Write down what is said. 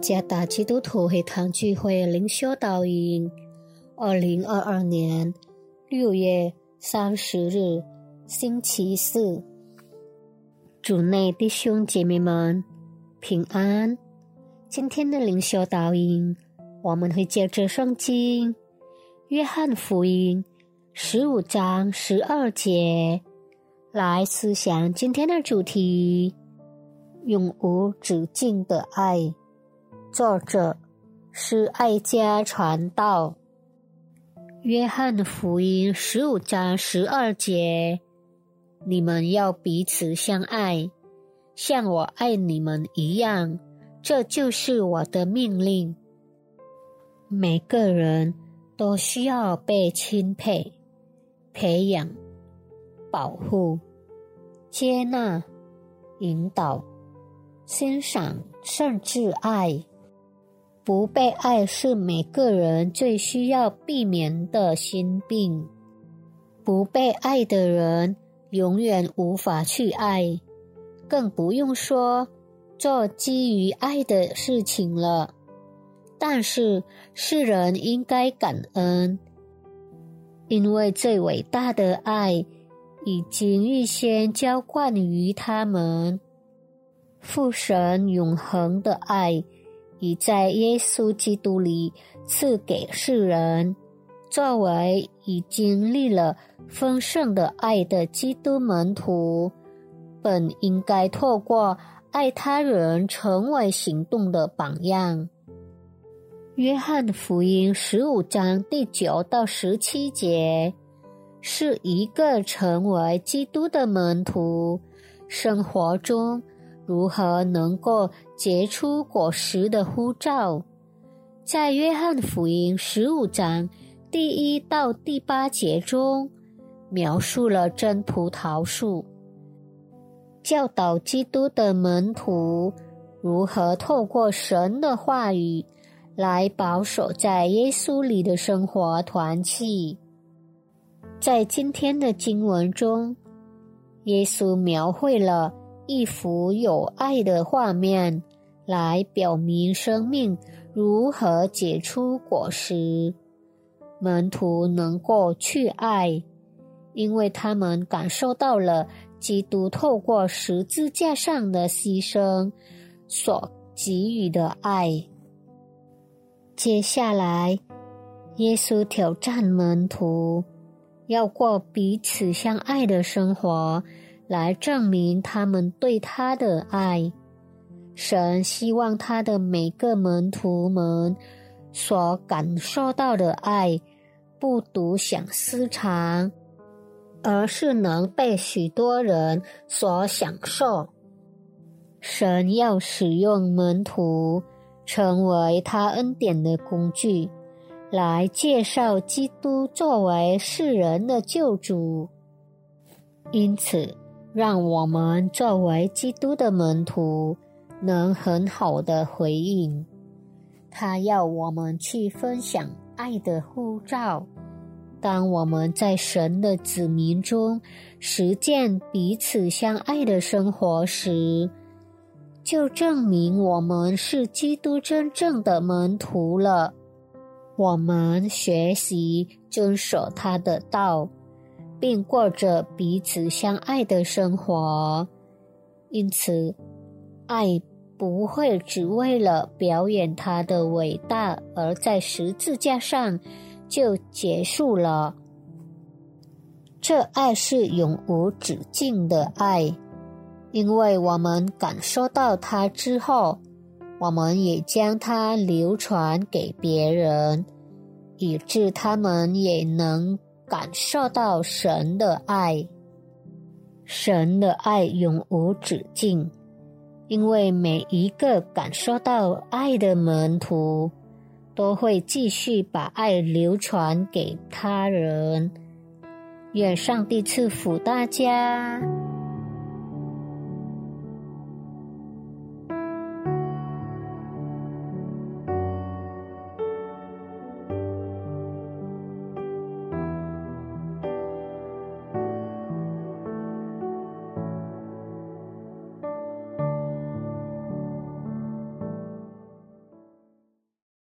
加大基督徒会堂聚会灵修导引，二零二二年六月三十日，星期四。主内弟兄姐妹们平安。今天的灵修导引，我们会借着圣经《约翰福音》十五章十二节来思想今天的主题。永无止境的爱，作者是爱家传道。约翰福音十五章十二节：你们要彼此相爱，像我爱你们一样，这就是我的命令。每个人都需要被钦佩、培养、保护、接纳、引导。欣赏甚至爱，不被爱是每个人最需要避免的心病。不被爱的人永远无法去爱，更不用说做基于爱的事情了。但是世人应该感恩，因为最伟大的爱已经预先浇灌于他们。父神永恒的爱，已在耶稣基督里赐给世人。作为已经历了丰盛的爱的基督门徒，本应该透过爱他人成为行动的榜样。约翰福音十五章第九到十七节，是一个成为基督的门徒生活中。如何能够结出果实的呼召，在约翰福音十五章第一到第八节中，描述了真葡萄树，教导基督的门徒如何透过神的话语来保守在耶稣里的生活团契。在今天的经文中，耶稣描绘了。一幅有爱的画面，来表明生命如何结出果实。门徒能够去爱，因为他们感受到了基督透过十字架上的牺牲所给予的爱。接下来，耶稣挑战门徒，要过彼此相爱的生活。来证明他们对他的爱。神希望他的每个门徒们所感受到的爱，不独享私藏，而是能被许多人所享受。神要使用门徒，成为他恩典的工具，来介绍基督作为世人的救主。因此。让我们作为基督的门徒，能很好的回应他要我们去分享爱的护照。当我们在神的子民中实践彼此相爱的生活时，就证明我们是基督真正的门徒了。我们学习遵守他的道。并过着彼此相爱的生活，因此，爱不会只为了表演它的伟大而在十字架上就结束了。这爱是永无止境的爱，因为我们感受到它之后，我们也将它流传给别人，以致他们也能。感受到神的爱，神的爱永无止境，因为每一个感受到爱的门徒，都会继续把爱流传给他人。愿上帝赐福大家。